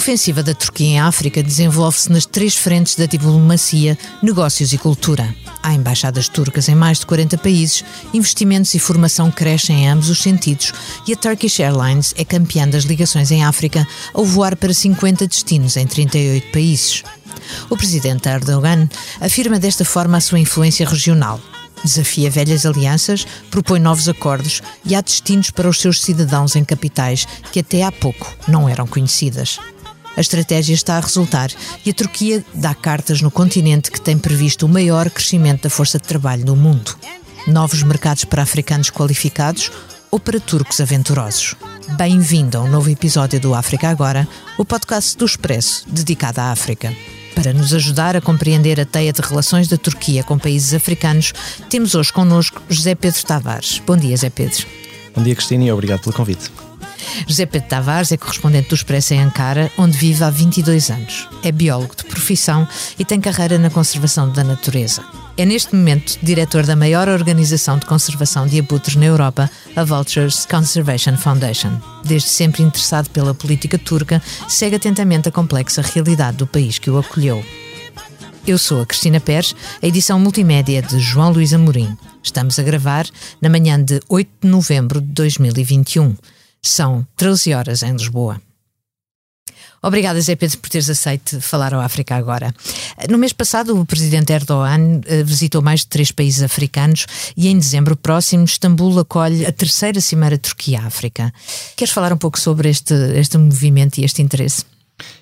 ofensiva da Turquia em África desenvolve-se nas três frentes da diplomacia, negócios e cultura. Há embaixadas turcas em mais de 40 países, investimentos e formação crescem em ambos os sentidos e a Turkish Airlines é campeã das ligações em África ao voar para 50 destinos em 38 países. O presidente Erdogan afirma desta forma a sua influência regional. Desafia velhas alianças, propõe novos acordos e há destinos para os seus cidadãos em capitais que até há pouco não eram conhecidas. A estratégia está a resultar e a Turquia dá cartas no continente que tem previsto o maior crescimento da força de trabalho no mundo. Novos mercados para africanos qualificados ou para turcos aventurosos. Bem-vindo a um novo episódio do África Agora, o podcast do Expresso dedicado à África. Para nos ajudar a compreender a teia de relações da Turquia com países africanos, temos hoje connosco José Pedro Tavares. Bom dia, José Pedro. Bom dia, Cristina, e obrigado pelo convite. José Pedro Tavares é correspondente do Expresso em Ankara, onde vive há 22 anos. É biólogo de profissão e tem carreira na conservação da natureza. É neste momento diretor da maior organização de conservação de abutres na Europa, a Vultures Conservation Foundation. Desde sempre interessado pela política turca, segue atentamente a complexa realidade do país que o acolheu. Eu sou a Cristina Pérez, a edição multimédia de João Luís Amorim. Estamos a gravar na manhã de 8 de novembro de 2021. São 13 horas em Lisboa. Obrigada, Zé Pedro, por teres aceito falar ao África agora. No mês passado, o presidente Erdogan eh, visitou mais de três países africanos e em dezembro próximo, Istambul acolhe a terceira Cimeira Turquia-África. Queres falar um pouco sobre este, este movimento e este interesse?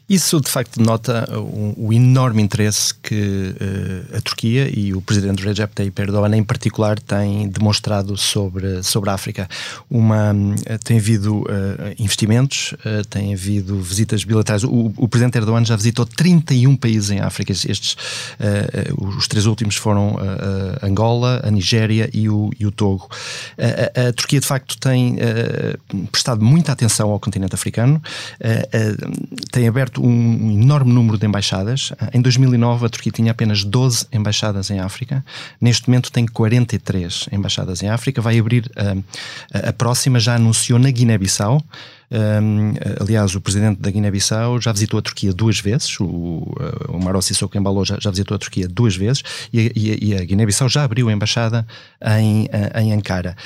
Isso de facto denota o, o enorme interesse que uh, a Turquia e o presidente Recep Tayyip Erdogan em particular têm demonstrado sobre, sobre a África. Uma, uh, tem havido uh, investimentos, tem havido visitas bilaterais. O, o, presidente Erdogan já visitou 31 países em África. Estes, os três últimos foram Angola, a Nigéria e o, e o Togo. a Turquia de facto tem prestado muita atenção ao continente africano, tem aberto um enorme número de embaixadas. Em 2009, a Turquia tinha apenas 12 embaixadas em África. Neste momento, tem 43 embaixadas em África. Vai abrir uh, a próxima, já anunciou na Guiné-Bissau. Um, aliás, o presidente da Guiné-Bissau já visitou a Turquia duas vezes, o, o Maro Sissoko Embalo já, já, visitou a Turquia duas vezes e, e, e a Guiné-Bissau já abriu a embaixada em, em Ankara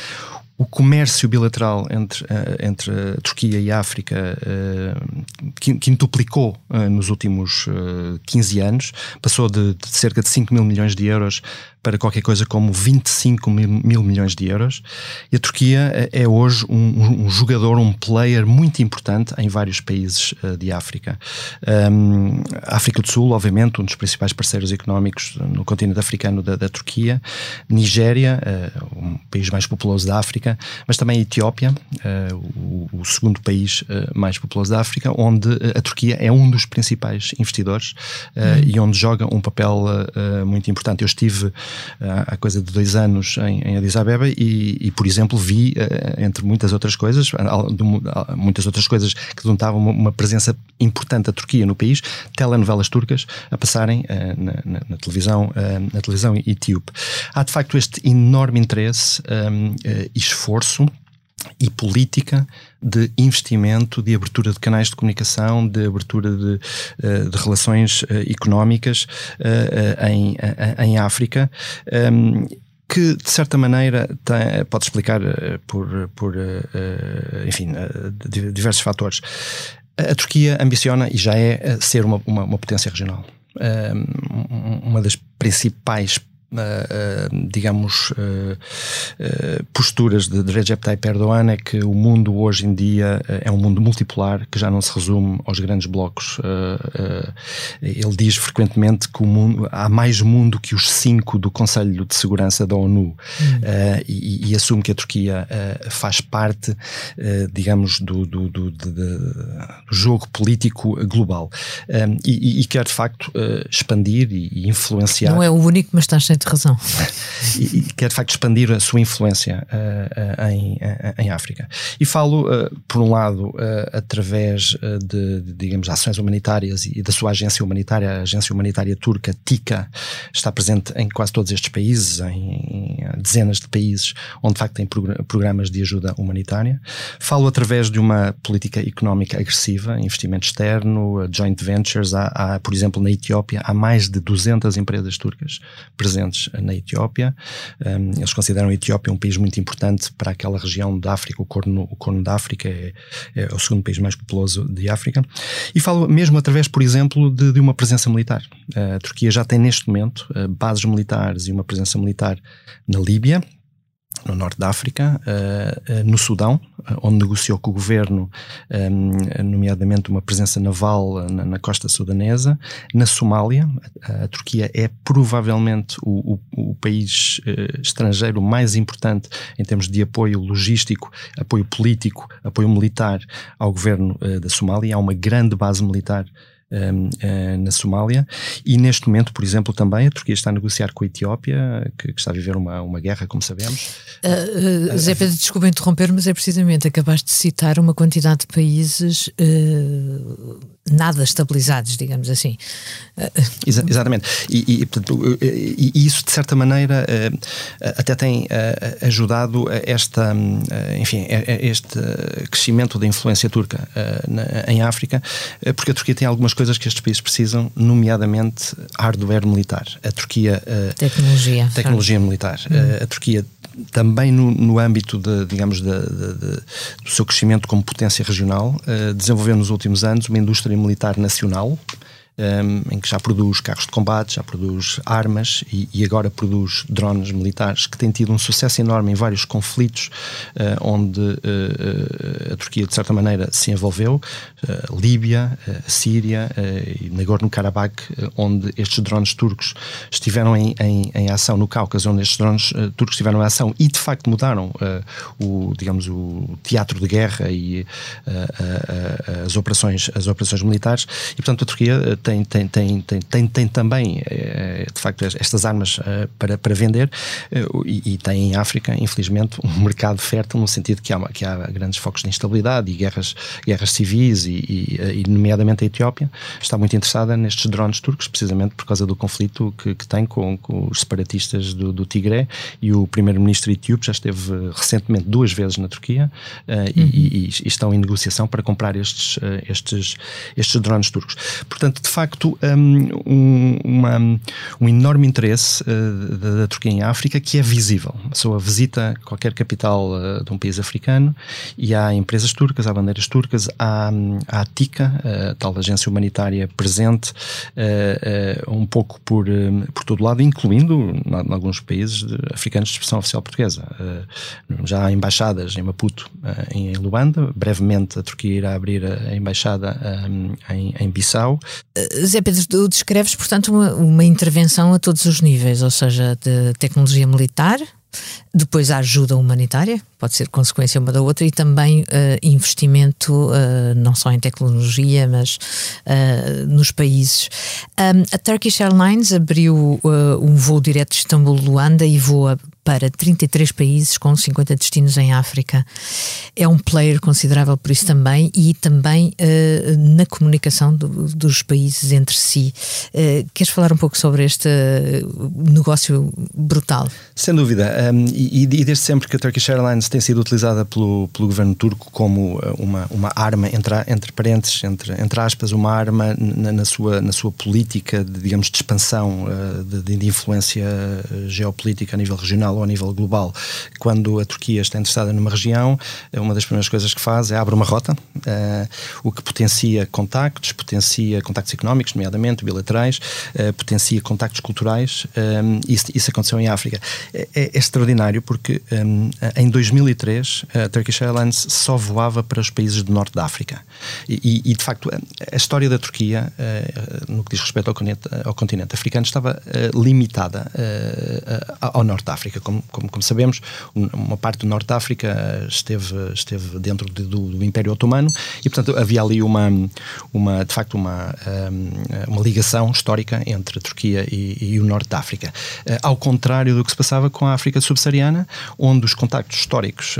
o comércio bilateral entre, uh, entre a Turquia e a África uh, quintuplicou uh, nos últimos uh, 15 anos, passou de, de, cerca de 5 mil milhões de euros para qualquer coisa como 25 mil, mil milhões de euros. E a Turquia é hoje um, um, jogador, um player muito importante em vários países uh, de África. Um, África do Sul, obviamente, um dos principais parceiros económicos no continente africano da, da Turquia. Nigéria, uh, um país mais populoso da África, mas também a Etiópia, uh, o, o, segundo país mais populoso da África, onde a Turquia é um dos principais investidores hum. e onde joga um papel muito importante. Eu estive há coisa de dois anos em, em Addis Abeba e, e, por exemplo, vi, eh, entre muitas outras coisas, muitas outras coisas que denotavam uma presença importante da Turquia no país, telenovelas turcas a passarem eh, na, na, na televisão, eh, na televisão etíope. Há de facto este enorme interesse e esforço e política de investimento, de abertura de canais de comunicação, de abertura de, eh, de relações eh, económicas eh, em, em África. Ehm, que de certa maneira tem, pode explicar por, por enfim, diversos fatores. A Turquia ambiciona e já é ser uma, uma, uma potência regional. Ehm, uma das principais digamos, uh, uh, posturas de, Recep Tayyip Erdogan é que o mundo hoje em dia é um mundo multipolar que já não se resume aos grandes blocos. ele diz frequentemente que mundo, há mais mundo que os cinco do Conselho de Segurança da ONU hum. e, e, assume que a Turquia faz parte, digamos, do, do, do, do, jogo político global e, e, quer de facto expandir e, influenciar. Não é o único, mas está cheio muito razão. e, e, quer de facto expandir a sua influência uh, uh, em, uh, em África. E falo, por um lado, através de, de, digamos, ações humanitárias e da sua agência humanitária, a agência humanitária turca, TICA, está presente em quase todos estes países, em, em dezenas de países onde de facto tem programas de ajuda humanitária. Falo através de uma política económica agressiva, investimento externo, joint ventures. Há, há, por exemplo, na Etiópia, há mais de 200 empresas turcas presentes na Etiópia. Um, eles consideram a Etiópia um país muito importante para aquela região da África, o Corno, o Corno da África é, é, o segundo país mais populoso de África. E falo mesmo através, por exemplo, de, de uma presença militar. A Turquia já tem neste momento bases militares e uma presença militar na Líbia, no norte da África, uh, no Sudão, onde negociou com o governo, nomeadamente uma presença naval na, costa sudanesa, na Somália. A, Turquia é provavelmente o, o, o país estrangeiro mais importante em termos de apoio logístico, apoio político, apoio militar ao governo da Somália. Há uma grande base militar eh, na Somália. E neste momento, por exemplo, também a Turquia está a negociar com a Etiópia, que, que está a viver uma, uma guerra, como sabemos. Uh, uh, Zé Pedro, desculpa interromper, mas é precisamente, acabaste de citar uma quantidade de países nada estabilizados, digamos assim. Exa exatamente. E, e, portanto, e, isso, de certa maneira, até tem ajudado esta, enfim, este crescimento da influência turca em África, porque a Turquia tem algumas coisas que estes países precisam, nomeadamente hardware militar. A Turquia. Tecnologia. Tecnologia militar. Uh, a Turquia também no, no âmbito de, digamos, de, de, do seu crescimento como potência regional, uh, desenvolveu nos últimos anos uma indústria militar nacional, um, em que já produz carros de combate, já produz armas e, e, agora produz drones militares, que tem tido um sucesso enorme em vários conflitos uh, onde uh, a Turquia, de certa maneira, se envolveu. Uh, Líbia, Síria e Nagorno-Karabakh, onde estes drones turcos estiveram em, em, em, ação no Cáucaso, onde estes drones turcos estiveram em ação e, de facto, mudaram o, digamos, o teatro de guerra e as, operações, as operações militares. E, portanto, a Turquia tem, tem, tem, tem, tem, tem também, eh, de facto, estas armas eh, para, para vender eh, e, e tem em África, infelizmente, um mercado fértil no sentido que há, que há grandes focos de instabilidade e guerras, guerras civis e, e, e nomeadamente a Etiópia está muito interessada nestes drones turcos, precisamente por causa do conflito que, que tem com, com os separatistas do, do Tigré e o primeiro-ministro etíope já esteve recentemente duas vezes na Turquia uh, uhum. e, e, estão em negociação para comprar estes, uh, estes, estes drones turcos. Portanto, de facto um, uma, um enorme interesse uh, da, Turquia em África que é visível. A pessoa visita qualquer capital uh, de um país africano e há empresas turcas, há bandeiras turcas, há, há a TICA, a tal agência humanitária presente uh, um pouco por, por todo lado, incluindo em alguns países africanos de expressão oficial portuguesa. já há embaixadas em Maputo, em Luanda, brevemente a Turquia irá abrir a embaixada em, em Bissau. Zé Pedro, tu descreves, portanto, uma, uma intervenção a todos os níveis, ou seja, de tecnologia militar, depois a ajuda humanitária, pode ser consequência uma da outra, e também uh, investimento uh, não só em tecnologia, mas uh, nos países. Um, a Turkish Airlines abriu um voo direto de Istambul-Luanda e voa para 33 países com 50 destinos em África. É um player considerável por isso também e também uh, na comunicação do, dos países entre si. Uh, queres falar um pouco sobre este negócio brutal? Sem dúvida. Um, e, e, desde sempre que a Turkish Airlines tem sido utilizada pelo, pelo governo turco como eh, uma, uma arma, entre, entre parênteses, entre, entre aspas, uma arma na, na sua, na sua política de, digamos, de expansão, de, de influência geopolítica a nível regional regional ou a nível global. Quando a Turquia está interessada numa região, uma das primeiras coisas que faz é abre uma rota, uh, o que potencia contactos, potencia contactos económicos, nomeadamente bilaterais, uh, potencia contactos culturais. Um, isso, isso, aconteceu em África. É, é, é extraordinário porque um, em 2003 a Turkish Airlines só voava para os países do norte da África. E, e de facto, a história da Turquia, uh, no que diz respeito ao continente, ao continente africano, estava limitada ao Norte de África. Como, como, como, sabemos, uma parte do Norte de África esteve, esteve dentro de, do, do, Império Otomano e, portanto, havia ali uma, uma de facto, uma, uma ligação histórica entre a Turquia e, e o Norte de África. Ao contrário do que se passava com a África subsaariana, onde os contactos históricos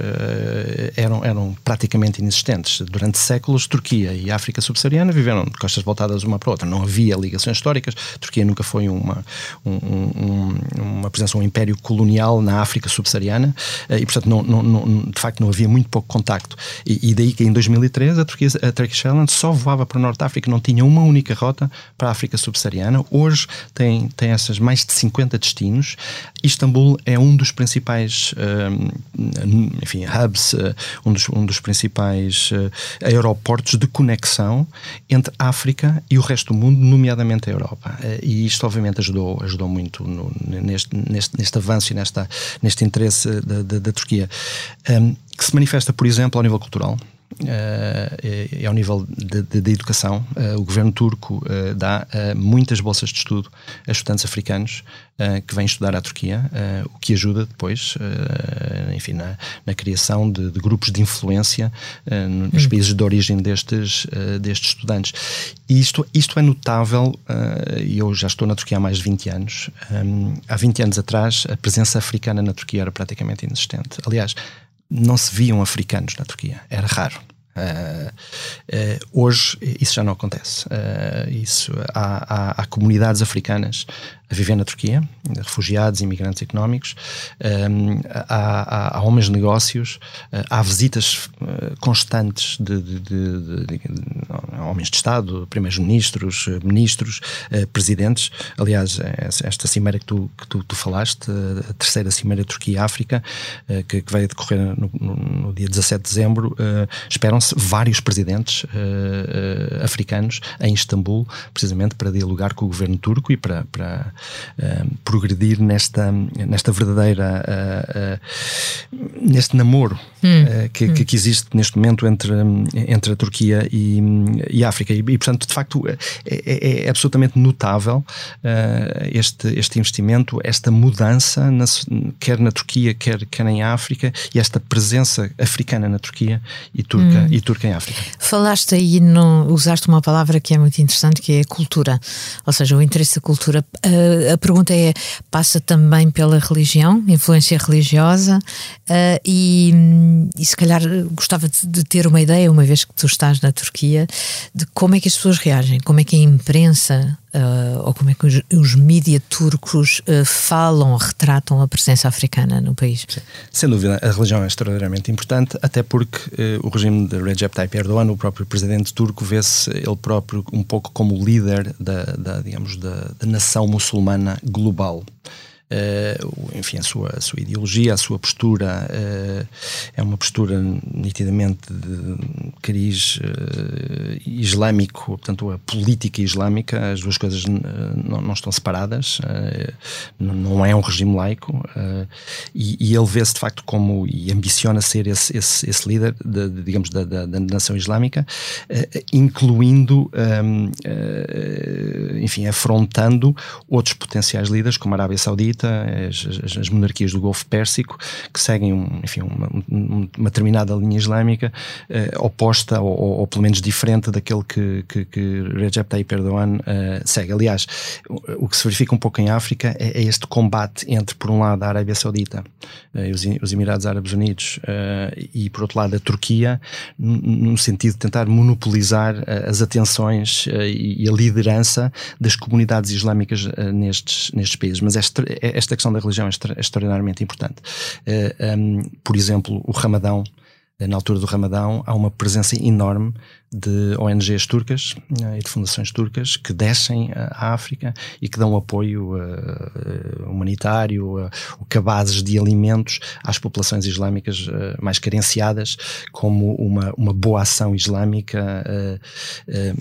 eram, eram praticamente inexistentes. Durante séculos, Turquia e África subsaariana viveram de costas voltadas uma para a outra. Não havia ligações históricas. A Turquia nunca foi uma, um, um, uma presença, um império colonial na África subsaariana eh, e, portanto, não, não, não, de facto não havia muito pouco contacto. E, e, daí que em 2013 a, Turquia, a Turkish Airlines só voava para o Norte de África, não tinha uma única rota para a África subsaariana. Hoje tem, tem essas mais de 50 destinos. Istambul é um dos principais, um, enfim, hubs, uh, um, dos, um dos principais aeroportos de conexão entre a África e o resto do mundo, nomeadamente a Europa. E isto, obviamente, ajudou, ajudou muito no, neste, neste, neste avanço e nesta, neste interesse da, da, da Turquia, um, que se manifesta, por exemplo, ao nível cultural. É ao nível da educação. Uh, o governo turco uh, dá muitas bolsas de estudo a estudantes africanos que vêm estudar à Turquia, o que ajuda depois, enfim, na, na criação de, de, grupos de influência nos hum. países de origem destes, destes estudantes. E isto, isto é notável, e eu já estou na Turquia há mais de 20 anos. Há 20 anos atrás, a presença africana na Turquia era praticamente inexistente. Aliás, não se viam africanos na Turquia, era raro. Uh, uh, hoje isso já não acontece. Uh, isso, há, há, há, comunidades africanas a viver na Turquia, refugiados, imigrantes económicos, um, há, há, há, homens de negócios, há visitas constantes de, de, de, de, homens de Estado, primeiros-ministros, ministros, presidentes. Aliás, esta cimeira que tu, que tu, tu falaste, a terceira cimeira Turquia-África, que, que vai decorrer no, no, no, dia 17 de dezembro, esperam vários presidentes uh, africanos em Istambul, precisamente para dialogar com o governo turco e para, para uh, progredir nesta, nesta verdadeira neste namoro hum. que, hum. que, existe neste momento entre, entre a Turquia e, e a África. E, e, portanto, de facto, é, é, é absolutamente notável este, este investimento, esta mudança, na, quer na Turquia, quer, quer em África, e esta presença africana na Turquia e turca hum e turca em África. Falaste aí, no, usaste uma palavra que é muito interessante, que é cultura, ou seja, o interesse da cultura. Uh, a pergunta é: passa também pela religião, influência religiosa, uh, e, e, se calhar gostava de, de, ter uma ideia, uma vez que tu estás na Turquia, de como é que as pessoas reagem, como é que a imprensa uh, ou como é que os, os mídia turcos uh, falam, retratam a presença africana no país? Sim. Sem dúvida, a religião é extraordinariamente importante, até porque uh, o regime de Recep Tayyip Erdogan, o próprio presidente turco, vê-se ele próprio um pouco como líder da, da digamos, da, da nação muçulmana global. Uh, enfim, a sua, a sua ideologia, a sua postura uh, é uma postura nitidamente de cariz uh, islâmico, portanto, a política islâmica, as duas coisas não, não, estão separadas, não é um regime laico, e, e, ele vê-se de facto como, e ambiciona ser esse, esse, esse líder, de, de, digamos, da, da, da, nação islâmica, incluindo, um, enfim, afrontando outros potenciais líderes, como a Arábia Saudita as, as, as, monarquias do Golfo Pérsico, que seguem um, enfim, uma, uma, determinada linha islâmica eh, oposta ou, ou, ou, pelo menos diferente daquele que, que, que Recep Tayyip Erdogan uh, segue. Aliás, o, o, que se verifica um pouco em África é, é este combate entre, por um lado, a Arábia Saudita uh, e os, os, Emirados Árabes Unidos e, por outro lado, a Turquia, no sentido de tentar monopolizar as atenções e, a liderança das comunidades islâmicas nestes, nestes países. Mas esta, é, esta questão da religião é, extraordinariamente importante. Eh, um, por exemplo, o Ramadão, eh, na altura do Ramadão, há uma presença enorme de ONGs turcas uh, e de fundações turcas que descem à África e que dão apoio humanitário, cabazes de alimentos às populações islâmicas mais carenciadas, como uma, uma boa ação islâmica,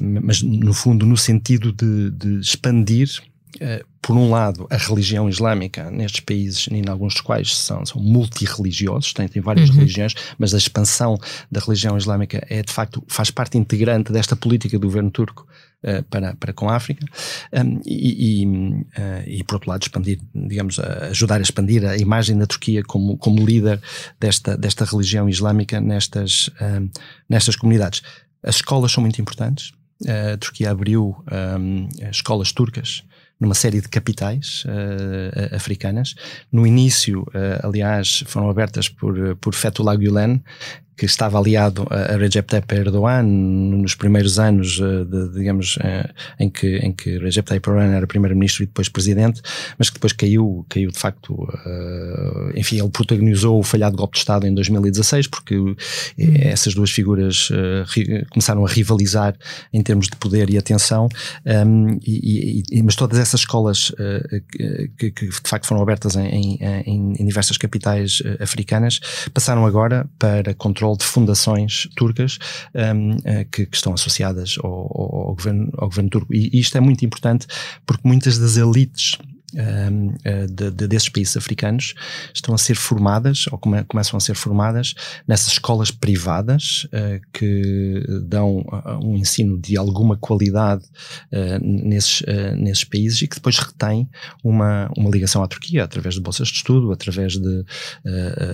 mas no fundo no sentido de, de expandir eh, por um lado, a religião islâmica nestes países, em alguns dos quais são, são multirreligiosos, têm, têm várias uhum. religiões, mas a expansão da religião islâmica é de facto, faz parte integrante desta política do governo turco para, para com a África um, e, e, e, por outro lado, expandir, digamos, ajudar a expandir a imagem da Turquia como, como líder desta, desta religião islâmica nestas, um, nestas comunidades. As escolas são muito importantes. A Turquia abriu um, escolas turcas numa série de capitais uh, africanas. No início, uh, aliás, foram abertas por, por Fethullah Gulen, que estava aliado a Recep Tayyip Erdogan nos primeiros anos, eh, de, digamos, eh, em que, em que Recep Tayyip Erdogan era primeiro-ministro e depois presidente, mas que depois caiu, caiu de facto, eh, enfim, ele protagonizou o falhado golpe de Estado em 2016, porque hum. essas duas figuras começaram a rivalizar em termos de poder e atenção, um, e, e, mas todas essas escolas que, que, de facto foram abertas em, em, em diversas capitais africanas passaram agora para controle controle de fundações turcas um, eh, que, que, estão associadas ao, ao, governo, ao governo turco. E, isto é muito importante porque muitas das elites de, de, desses países africanos estão a ser formadas, ou come, começam a ser formadas, nessas escolas privadas uh, que dão um ensino de alguma qualidade uh, nesses, nesses países e que depois retém uma, uma ligação à Turquia através de bolsas de estudo, através de,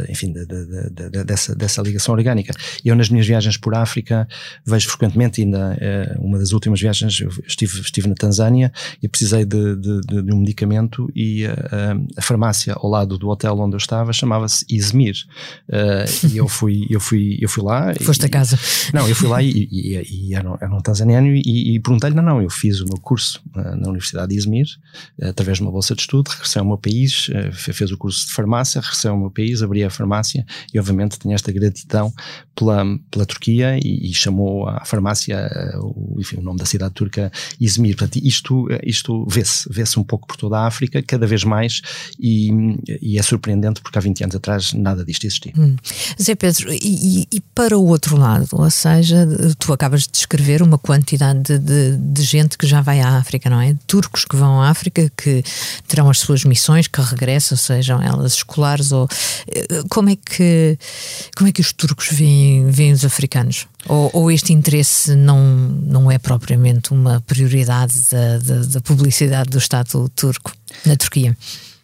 enfim, de, de, dessa, dessa ligação orgânica. Eu, nas minhas viagens por África, vejo frequentemente, ainda uma das últimas viagens, eu estive, estive na Tanzânia e precisei de um medicamento medicamento e a, a, farmácia ao lado do hotel onde eu estava chamava-se Izmir. Uh, e eu fui, eu fui, eu fui lá. Foste e, a casa. Não, eu fui lá e, e, e era, um, era um tanzaniano e, e perguntei-lhe: não, não, eu fiz o meu curso uh, na Universidade de Izmir, uh, através de uma bolsa de estudo, regressei ao meu país, fez o curso de farmácia, regressei ao meu país, abri a farmácia e, obviamente, tinha esta gratidão pela, pela Turquia e, chamou a farmácia, o, enfim, o nome da cidade turca, Izmir. Portanto, isto, isto vê-se, vê-se um pouco por toda a África África, cada vez mais, e, e, é surpreendente porque há 20 anos atrás nada disto existia. Hum. Zé Pedro, e, e, para o outro lado, ou seja, tu acabas de descrever uma quantidade de, de, de, gente que já vai à África, não é? Turcos que vão à África, que terão as suas missões, que regressam, sejam elas escolares ou. Eh, como é que, como é que os turcos veem, veem os africanos? Ou, ou, este interesse não, não é propriamente uma prioridade da, da, da publicidade do Estado turco na Turquia?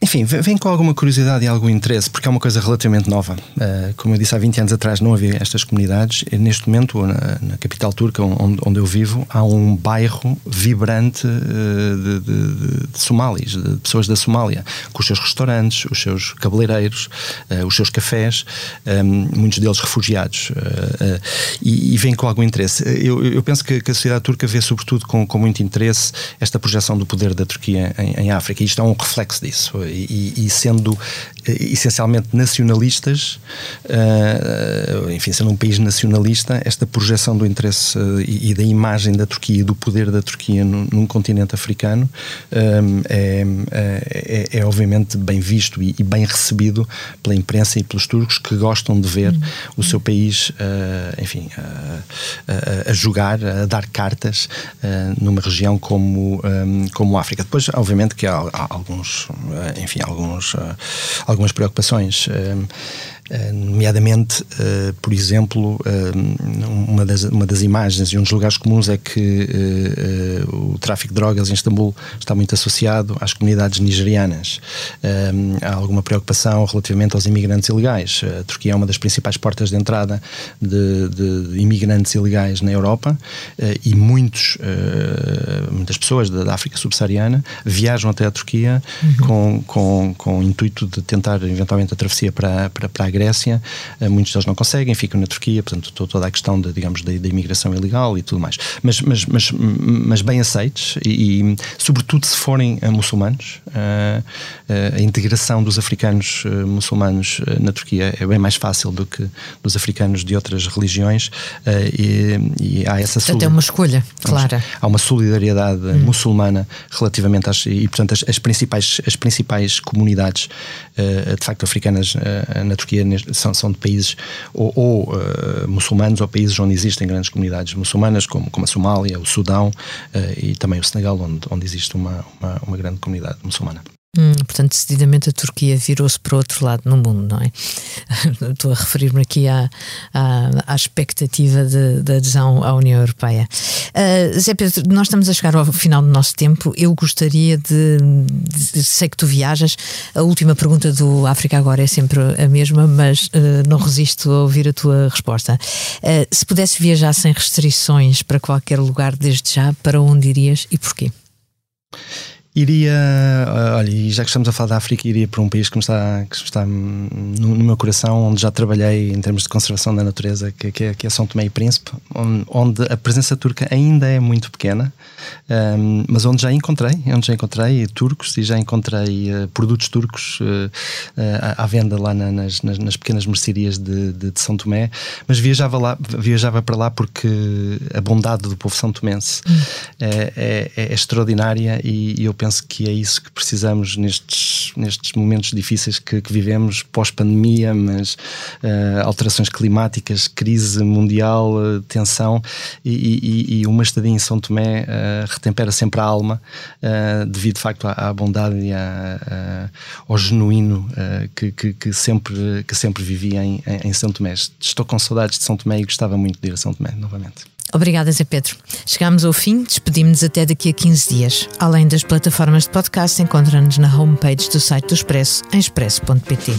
Enfim, vem com alguma curiosidade e algum interesse, porque é uma coisa relativamente nova. Uh, como eu disse, há 20 anos atrás não havia estas comunidades. E neste momento, na, capital turca, onde, eu vivo, há um bairro vibrante uh, de, de, de, somalis, de pessoas da Somália, com os seus restaurantes, os seus cabeleireiros, os seus cafés, um, muitos deles refugiados. E, vem com algum interesse. Eu, penso que, a sociedade turca vê, sobretudo, com, muito interesse esta projeção do poder da Turquia em África. E isto é um reflexo disso e, e sendo essencialmente nacionalistas, uh, enfim, sendo um país nacionalista, esta projeção do interesse uh, e, e, da imagem da Turquia e do poder da Turquia num, num continente africano um, é, é, é, obviamente bem visto e, e, bem recebido pela imprensa e pelos turcos que gostam de ver uhum. o seu país, uh, enfim, a jogar, a dar cartas numa região como, um, como a África. Depois, obviamente, que há, há alguns, enfim, alguns, algumas preocupações. Uh, eh, nomeadamente, uh, por exemplo, uh, uma, das, uma das imagens e um dos lugares comuns é que uh, o tráfico de drogas em Istambul está muito associado às comunidades nigerianas. há alguma preocupação relativamente aos imigrantes ilegais. A Turquia é uma das principais portas de entrada de, de, de imigrantes ilegais na Europa e muitos, muitas pessoas da, da, África subsaariana viajam até a Turquia uhum. com, com, com o intuito de tentar eventualmente a travessia para, para, para a Grécia, eh, muitos deles não conseguem, ficam na Turquia, portanto, toda a questão de, digamos, da, da imigração ilegal e tudo mais. Mas, mas, mas, mas bem aceites e, e sobretudo, se forem eh, muçulmanos, a, eh, a integração dos africanos muçulmanos na Turquia é bem mais fácil do que dos africanos de outras religiões e, e há essa Portanto, é uma escolha clara. Há uma solidariedade hum. muçulmana relativamente às, e, portanto, as, as, principais, as principais comunidades, de facto, africanas na Turquia são, são de países ou, ou uh, muçulmanos ou países onde existem grandes comunidades muçulmanas, como, como a Somália, o Sudão uh, e também o Senegal, onde, onde existe uma, uma, uma grande comunidade muçulmana. Hum, portanto, decididamente a Turquia virou-se para outro lado no mundo, não é? Estou a referir-me aqui à, à, à expectativa de, de, adesão à União Europeia. Uh, Zé Pedro, nós estamos a chegar ao final do nosso tempo. Eu gostaria de, de, Sei que tu viajas. A última pergunta do África Agora é sempre a mesma, mas uh, não resisto a ouvir a tua resposta. Uh, se pudesse viajar sem restrições para qualquer lugar desde já, para onde irias e porquê? Iria, ah, olha, e já que estamos a falar da África, iria para um país que me está, que está no, no meu coração, onde já trabalhei em termos de conservação da natureza, que, que, é, que é São Tomé e Príncipe, onde, onde, a presença turca ainda é muito pequena, um, mas onde já encontrei, onde já encontrei turcos e já encontrei uh, produtos turcos uh, uh, à venda lá na, nas, nas, nas, pequenas mercearias de, de, de, São Tomé, mas viajava lá, viajava para lá porque a bondade do povo são tomense hum. é, é, é, extraordinária e, e eu penso que é isso que precisamos nestes, nestes momentos difíceis que, que vivemos, pós-pandemia, mas uh, alterações climáticas, crise mundial, uh, tensão, e, e, e, uma estadia em São Tomé uh, retempera sempre a alma, devido de facto à, à bondade e à, ao genuíno que, que, que, sempre, que sempre vivi em, em São Tomé. Estou com saudades de São Tomé e gostava muito de ir a São Tomé novamente. Obrigada, Zé Pedro. Chegamos ao fim, despedimos-nos até daqui a 15 dias. Além das plataformas de podcast, encontra-nos na homepage do site do Expresso, em expresso.pt.